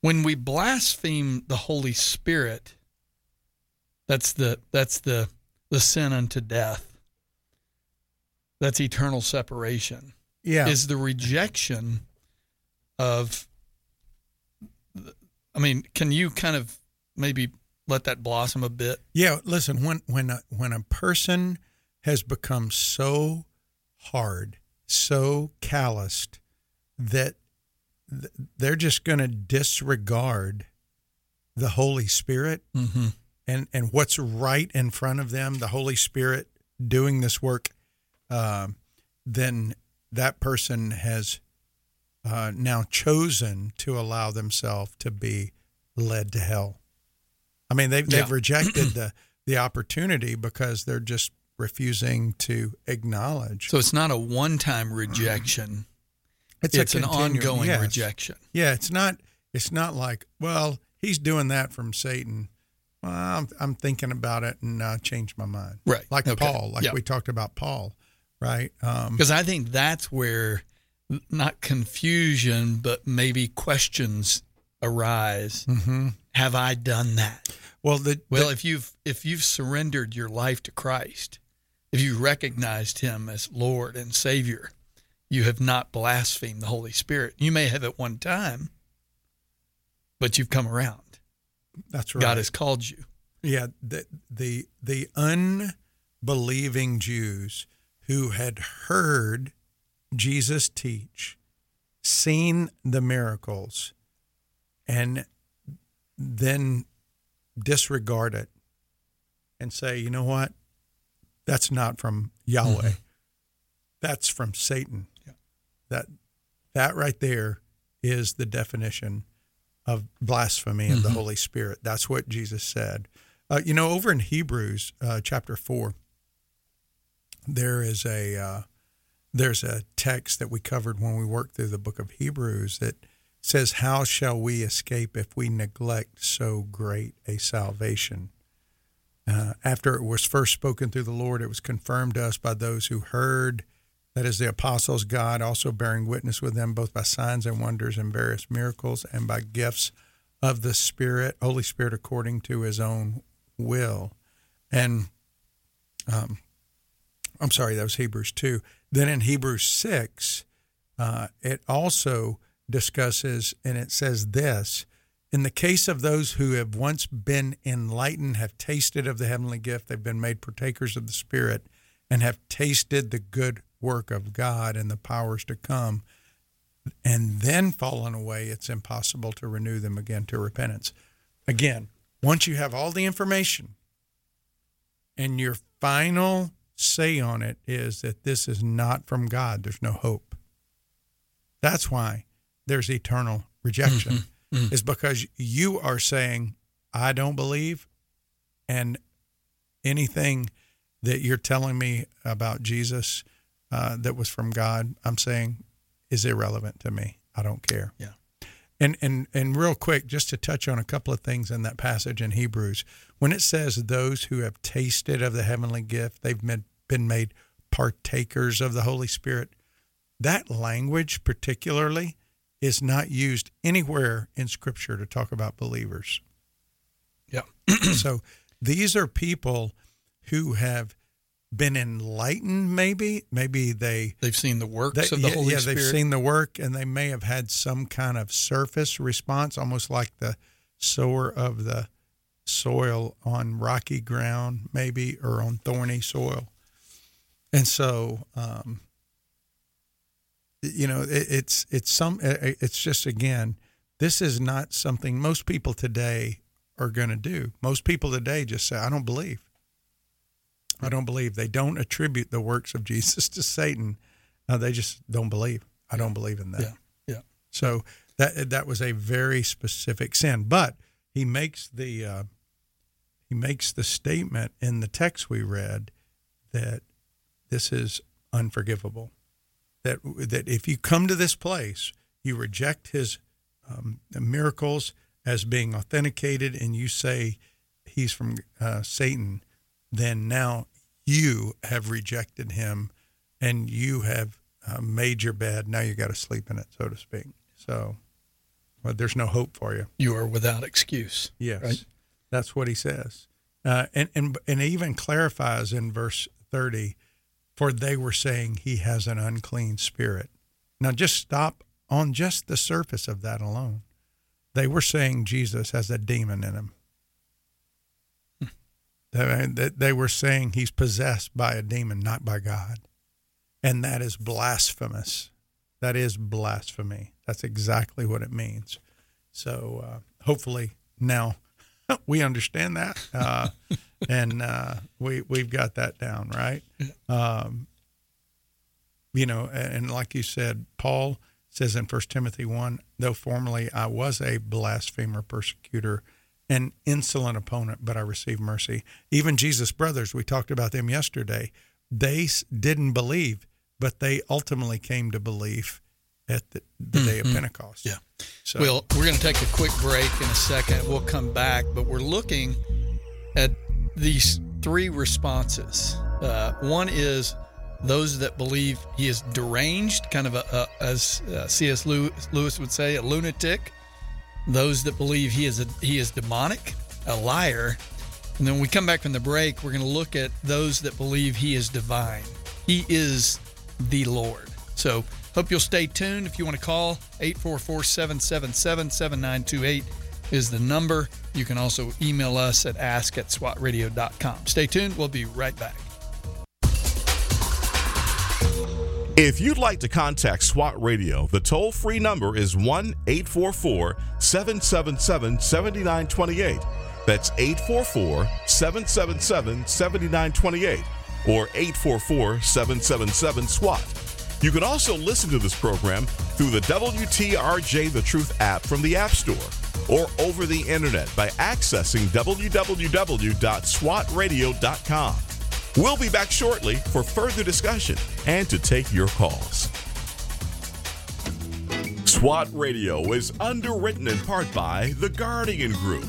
When we blaspheme the Holy Spirit, that's the that's the the sin unto death. That's eternal separation. Yeah. Is the rejection of I mean, can you kind of maybe let that blossom a bit? Yeah, listen, when when a, when a person has become so hard, so calloused that th- they're just going to disregard the Holy Spirit Mm-hmm. and and what's right in front of them, the Holy Spirit doing this work, um, then that person has uh, now chosen to allow themselves to be led to hell. I mean, they've they've Yeah. rejected the the opportunity because they're just refusing to acknowledge. So it's not a one-time rejection. It's, It's, an ongoing yes. rejection. Yeah, it's not. It's not like, well, he's doing that from Satan. Well, I'm, I'm thinking about it and uh, changed my mind. Right. Like Okay. Paul, like Yeah. we talked about Paul, right? Um, Because I think that's where not confusion, but maybe questions arise. Mhm. Have I done that? Well, the, well, the- if you've if you've surrendered your life to Christ, if you recognized Him as Lord and Savior, you have not blasphemed the Holy Spirit. You may have at one time, but you've come around. that's right. God has called you. Yeah, the the the unbelieving Jews who had heard Jesus teach, seen the miracles, and then disregard it and say, you know what? That's not from Yahweh. Mhm. That's from Satan. That that right there is the definition of blasphemy of the Mhm. Holy Spirit. That's what Jesus said. Uh, you know, over in Hebrews uh, chapter four, there is a uh, there's a text that we covered when we worked through the book of Hebrews that says, "How shall we escape if we neglect so great a salvation?" Uh, after it was first spoken through the Lord, it was confirmed to us by those who heard. That is the apostles, God also bearing witness with them, both by signs and wonders and various miracles, and by gifts of the Spirit, Holy Spirit, according to His own will. And um, I'm sorry, that was Hebrews 2. Then in Hebrews 6, uh, it also discusses, and it says this In the case of those who have once been enlightened, have tasted of the heavenly gift, they've been made partakers of the Spirit, and have tasted the good work of God and the powers to come, and then fallen away, it's impossible to renew them again to repentance. Again, once you have all the information and your final say on it is that this is not from God, there's no hope. That's why there's eternal rejection, mm-hmm. Mm-hmm. Mm-hmm. is because you are saying, I don't believe, and anything that you're telling me about Jesus uh, that was from God, I'm saying is irrelevant to me. I don't care. Yeah. And and and real quick, just to touch on a couple of things in that passage in Hebrews, when it says those who have tasted of the heavenly gift, they've been, been made partakers of the Holy Spirit. That language, particularly, is not used anywhere in Scripture to talk about believers. Yeah. so these are people who have been enlightened. Maybe, maybe they they've seen the works they- of the yeah, Holy yeah, Spirit. Yeah they've seen the work, and they may have had some kind of surface response, almost like the sower of the soil on rocky ground, maybe, or on thorny soil. And so, um, you know, it, it's it's some it's just again, this is not something most people today are going to do. Most people today just say, "I don't believe." I don't believe. They don't attribute the works of Jesus to Satan. Uh, they just don't believe. I don't believe in that. Yeah. Yeah. So That that was a very specific sin. But he makes the uh, he makes the statement in the text we read that this is unforgivable. That that if you come to this place, you reject his um, miracles as being authenticated, and you say he's from uh, Satan, then now you have rejected him, and you have uh, made your bed. Now you got to sleep in it, so to speak. So, well, there's no hope for you. You are without excuse. Yes, right? that's what he says, uh, and and and even clarifies in verse thirty, for they were saying he has an unclean spirit. Now, just stop on just the surface of that alone. They were saying Jesus has a demon in him. They, they were saying he's possessed by a demon, not by God. And that is blasphemous. That is blasphemy. That's exactly what it means. So uh, hopefully now we understand that, uh, and uh, we we've got that down right. Um, you know, and like you said, Paul says in First Timothy one, though formerly I was a blasphemer, persecutor, an insolent opponent, but I received mercy. Even Jesus' brothers, we talked about them yesterday. They didn't believe, but they ultimately came to believe at the, the mm-hmm. day of Pentecost. Yeah. So, well, we're going to take a quick break in a second. We'll come back, but we're looking at these three responses. Uh, one is those that believe he is deranged, kind of a, a as uh, C.S. Lewis would say, a lunatic. Those that believe he is a, he is demonic, a liar. And then when we come back from the break, we're going to look at those that believe he is divine. He is the Lord. So hope you'll stay tuned. If you want to call, 844 777 7928 is the number. You can also email us at ask at swatradio.com. Stay tuned. We'll be right back. If you'd like to contact SWAT Radio, the toll free number is 1 844 777 7928. That's 844 777 7928 or 844 777 SWAT. You can also listen to this program through the WTRJ The Truth app from the App Store or over the internet by accessing www.swatradio.com. We'll be back shortly for further discussion and to take your calls. SWAT Radio is underwritten in part by The Guardian Group.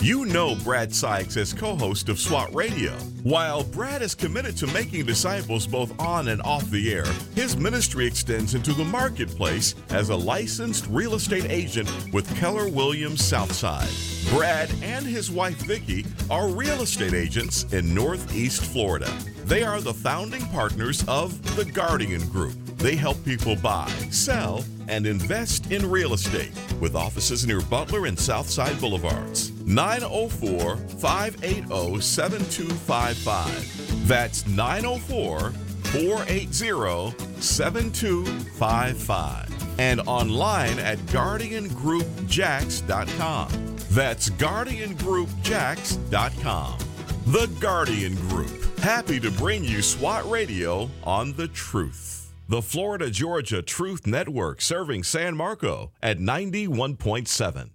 You know Brad Sykes as co host of SWAT Radio. While Brad is committed to making disciples both on and off the air, his ministry extends into the marketplace as a licensed real estate agent with Keller Williams Southside. Brad and his wife Vicki are real estate agents in Northeast Florida. They are the founding partners of the Guardian Group. They help people buy, sell, and invest in real estate with offices near Butler and Southside Boulevards. 904 580 7255. That's 904 480 7255. And online at GuardianGroupJax.com. That's GuardianGroupJax.com. The Guardian Group. Happy to bring you SWAT Radio on the truth. The Florida Georgia Truth Network serving San Marco at 91.7.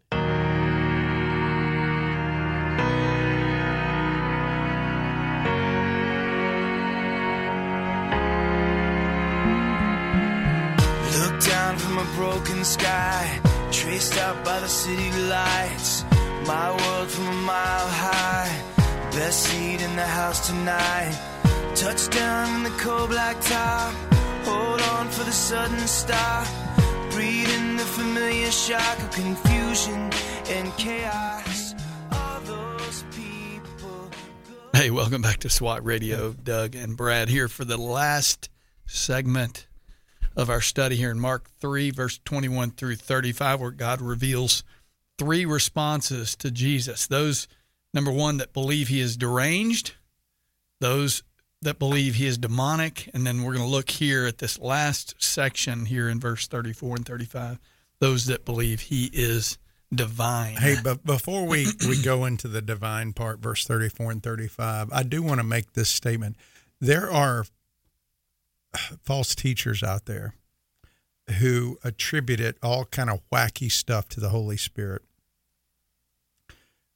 Look down from a broken sky Traced out by the city lights. My world from a mile high. Best seat in the house tonight. Touchdown in the cold black top. Hold on for the sudden stop. Breathing the familiar shock of confusion and chaos. Hey, welcome back to SWAT Radio. Doug and Brad here for the last segment of our study here in Mark 3, verse 21 through 35, where God reveals three responses to Jesus. Those, number one, that believe he is deranged, those that believe he is demonic, and then we're going to look here at this last section here in verse 34 and 35, those that believe he is divine. Hey, but before we, we go into the divine part, verse 34 and 35, I do want to make this statement. There are false teachers out there who attributed all kind of wacky stuff to the Holy Spirit,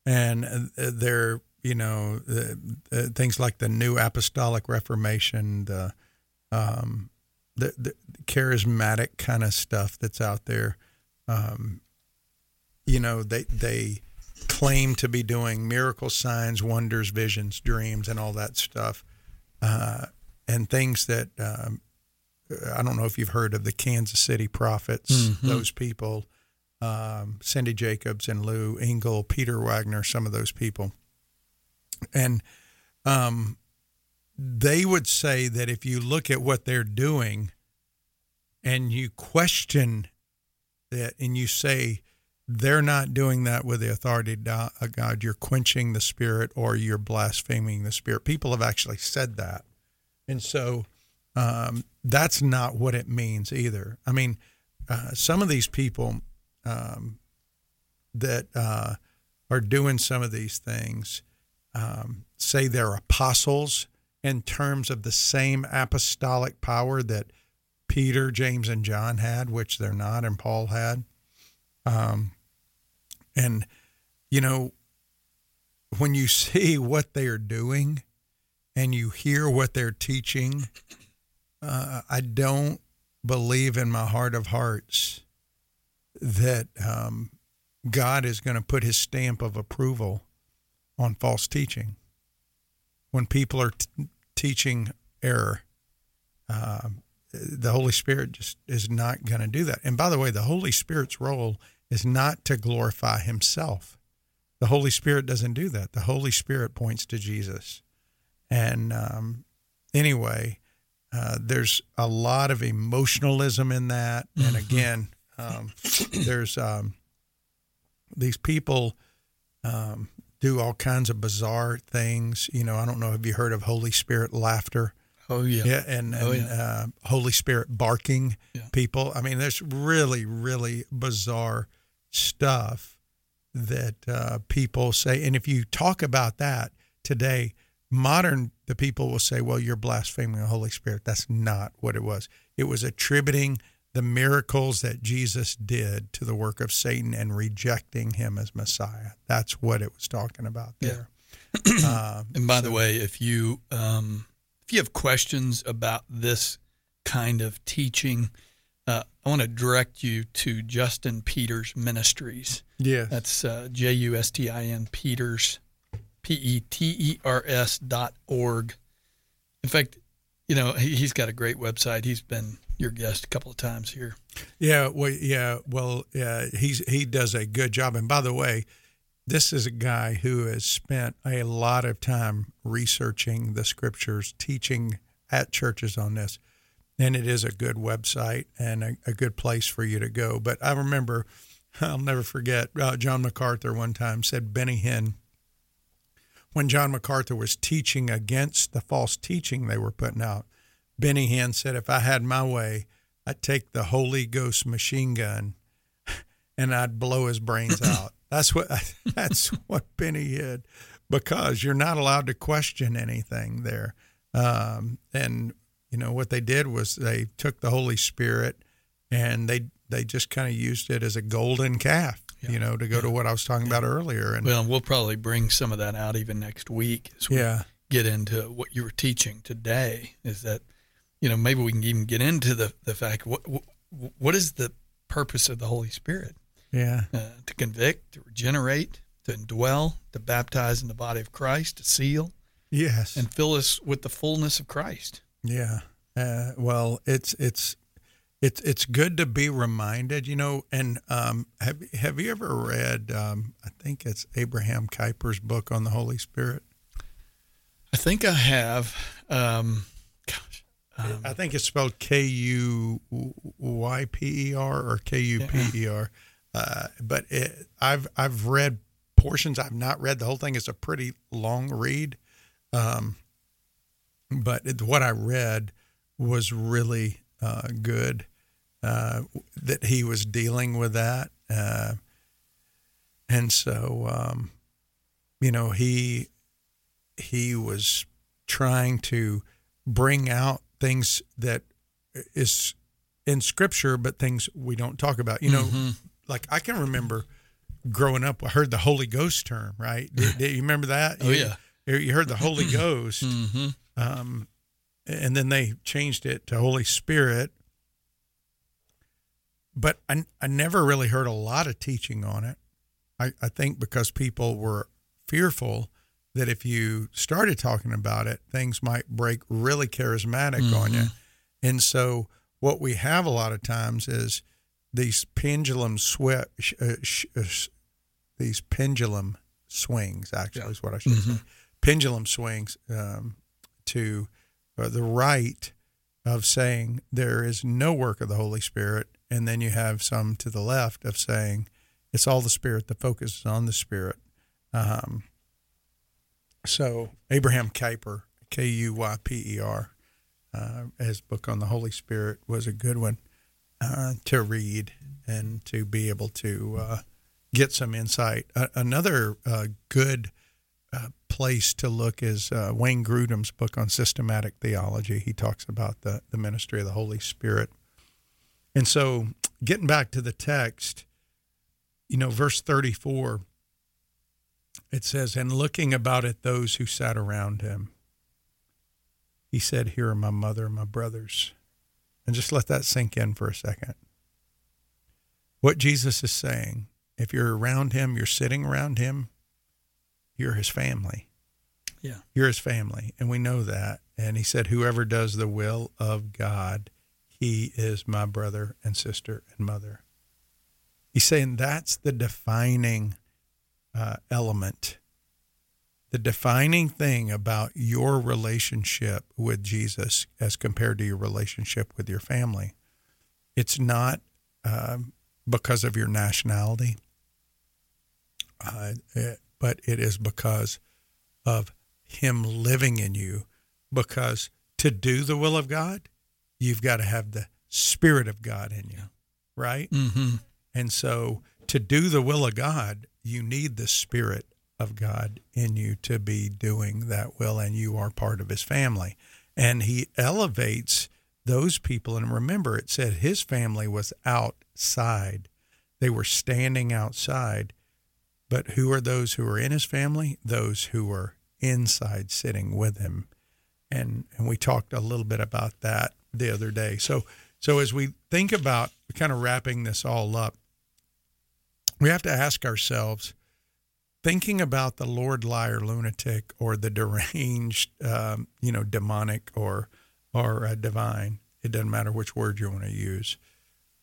and uh, they're you know uh, uh, things like the New Apostolic Reformation, the um, the, the charismatic kind of stuff that's out there. Um, you know, they they claim to be doing miracle signs, wonders, visions, dreams, and all that stuff, uh, and things that um, I don't know if you've heard of the Kansas City prophets. Mm-hmm. Those people, um, Cindy Jacobs and Lou Engle, Peter Wagner, some of those people, and um, they would say that if you look at what they're doing and you question that and you say they're not doing that with the authority of God, you're quenching the spirit or you're blaspheming the spirit. People have actually said that. And so um, that's not what it means either. I mean, uh, some of these people um, that uh, are doing some of these things um, say they're apostles in terms of the same apostolic power that Peter, James, and John had, which they're not, and Paul had. Um, and, you know, when you see what they are doing and you hear what they're teaching, uh, I don't believe in my heart of hearts that um, God is going to put his stamp of approval on false teaching. When people are t- teaching error, uh, the Holy Spirit just is not going to do that. And by the way, the Holy Spirit's role is not to glorify himself. The Holy Spirit doesn't do that. The Holy Spirit points to Jesus. And um, anyway, uh, there's a lot of emotionalism in that. And again, um, there's um, these people um, do all kinds of bizarre things. You know, I don't know. Have you heard of Holy Spirit laughter? Oh yeah, yeah, and, and Oh, yeah. Uh, Holy Spirit barking people. I mean, there's really, really bizarre stuff that uh, people say. And if you talk about that today, modern the people will say, "Well, you're blaspheming the Holy Spirit." That's not what it was. It was attributing the miracles that Jesus did to the work of Satan and rejecting him as Messiah. That's what it was talking about there. Uh, and by the way, if you um, if you have questions about this kind of teaching, uh, I want to direct you to Justin Peters Ministries. Yes. that's uh, J U S T I N Peters, P E T E R S dot org. In fact, you know he, he's got a great website. He's been your guest a couple of times here. Yeah, well, yeah, well, yeah, he's he does a good job. And by the way, this is a guy who has spent a lot of time researching the scriptures, teaching at churches on this, and it is a good website and a, a good place for you to go. But I remember, I'll never forget, uh, John MacArthur one time said Benny Hinn. When John MacArthur was teaching against the false teaching they were putting out, Benny Hinn said, "If I had my way, I'd take the Holy Ghost machine gun and I'd blow his brains out." That's what that's what Benny did because you're not allowed to question anything there. Um, and you know what they did was they took the Holy Spirit and they they just kind of used it as a golden calf, you know, to go to what I was talking about earlier. And Well, we'll probably bring some of that out even next week as we Yeah. get into what you were teaching today. Is that you know maybe we can even get into the the fact what what, what is the purpose of the Holy Spirit? yeah, Uh, to convict, to regenerate, to indwell, to baptize in the body of Christ, to seal, yes, and fill us with the fullness of Christ. Yeah. Uh, well, it's it's it's it's good to be reminded, you know. And um, have have you ever read? Um, I think it's Abraham Kuyper's book on the Holy Spirit. I think I have. Um, I think it's spelled K U Y P E R or K U P E R. Uh, but it, I've I've read portions. I've not read the whole thing. It's a pretty long read. Um, but it, what I read was really uh, good. Uh, that he was dealing with that, uh, and so um, you know he he was trying to bring out things that is in Scripture, but things we don't talk about. You know, Mm-hmm. like I can remember growing up, I heard the Holy Ghost term. Right? Did, did you remember that? Oh, You- yeah. You heard the Holy Ghost, Mhm. um, and then they changed it to Holy Spirit. But I, I never really heard a lot of teaching on it. I, I think because people were fearful that if you started talking about it, things might break really charismatic on you. And so, what we have a lot of times is these pendulum sweat, sh- uh, sh- uh, s- these pendulum swings. Actually, is what I should say. Pendulum swings um, to uh, the right of saying there is no work of the Holy Spirit, and then you have some to the left of saying it's all the Spirit. The focus is on the Spirit. Um, so Abraham Kuyper, K U Y P E R, uh, his book on the Holy Spirit was a good one uh, to read and to be able to uh, get some insight. Another uh, good uh, place to look is uh, Wayne Grudem's book on systematic theology. He talks about the, the ministry of the Holy Spirit. And so, getting back to the text, you know, verse 34, it says, And looking about at those who sat around him, he said, Here are my mother and my brothers. And just let that sink in for a second. What Jesus is saying, if you're around him, you're sitting around him, you're his family. Yeah. You're his family. And we know that. And he said, Whoever does the will of God, he is my brother and sister and mother. He's saying that's the defining uh, element. The defining thing about your relationship with Jesus as compared to your relationship with your family, it's not um, because of your nationality, uh, it- but it is because of Him living in you. Because to do the will of God, you've got to have the Spirit of God in you, right? Mm-hmm. And so to do the will of God, you need the Spirit of God in you to be doing that will, and you are part of His family. And He elevates those people. And remember, it said His family was outside, they were standing outside. But who are those who are in His family? Those who are inside sitting with Him. And, and we talked a little bit about that the other day. So, so as we think about kind of wrapping this all up, we have to ask ourselves thinking about the lord liar lunatic or the deranged um, you know demonic or or uh, divine it doesn't matter which word you want to use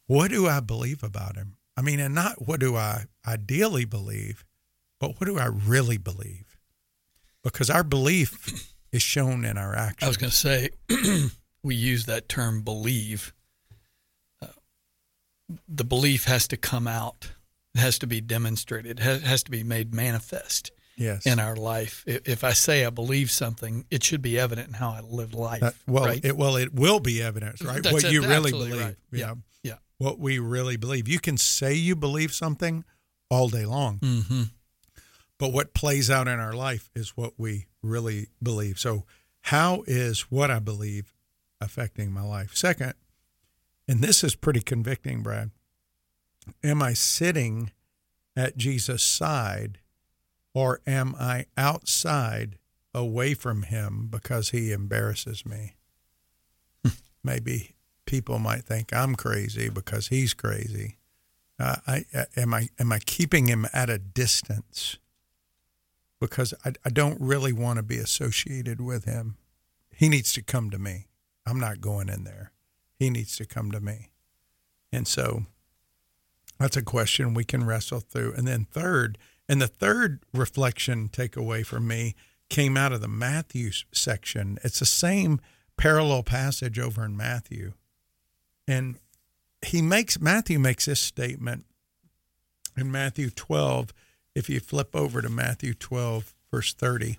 what do i believe about him? I mean and not what do i ideally believe but what do i really believe? Because our belief is shown in our actions I was going to say, we use that term believe. Uh, the belief has to come out, it has to be demonstrated, it has, to be made manifest yes in our life. If, I say I believe something, it should be evident in how I live life. That- well, right? it well, it will be evidence, right? That's what it, you really believe, right. Yeah, yeah. What we really believe. You can say you believe something all day long, mm-hmm. but what plays out in our life is what we really believe. So, how is what I believe affecting my life? Second, and this is pretty convicting, Brad. Am I sitting at Jesus' side, or am I outside, away from Him because He embarrasses me? maybe people might think I'm crazy because he's crazy. Uh, I, I am I am I keeping him at a distance because I, I don't really want to be associated with him. He needs to come to me. I'm not going in there. He needs to come to me. And so that's a question we can wrestle through. And then third, and the third reflection takeaway for me came out of the Matthew section. It's the same parallel passage over in Matthew. And he makes Matthew makes this statement in Matthew 12. If you flip over to Matthew 12, verse 30,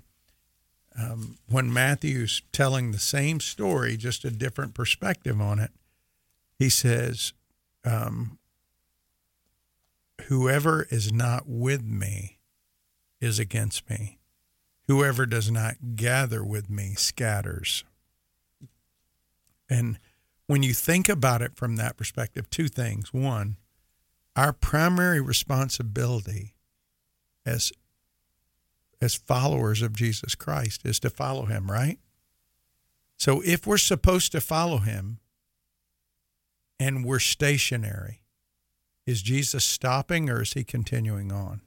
um, when Matthew's telling the same story, just a different perspective on it, he says, um, Whoever is not with me is against me. Whoever does not gather with me scatters. And when you think about it from that perspective, two things. One, our primary responsibility as as followers of Jesus Christ is to follow him, right? So if we're supposed to follow him and we're stationary, is Jesus stopping or is he continuing on?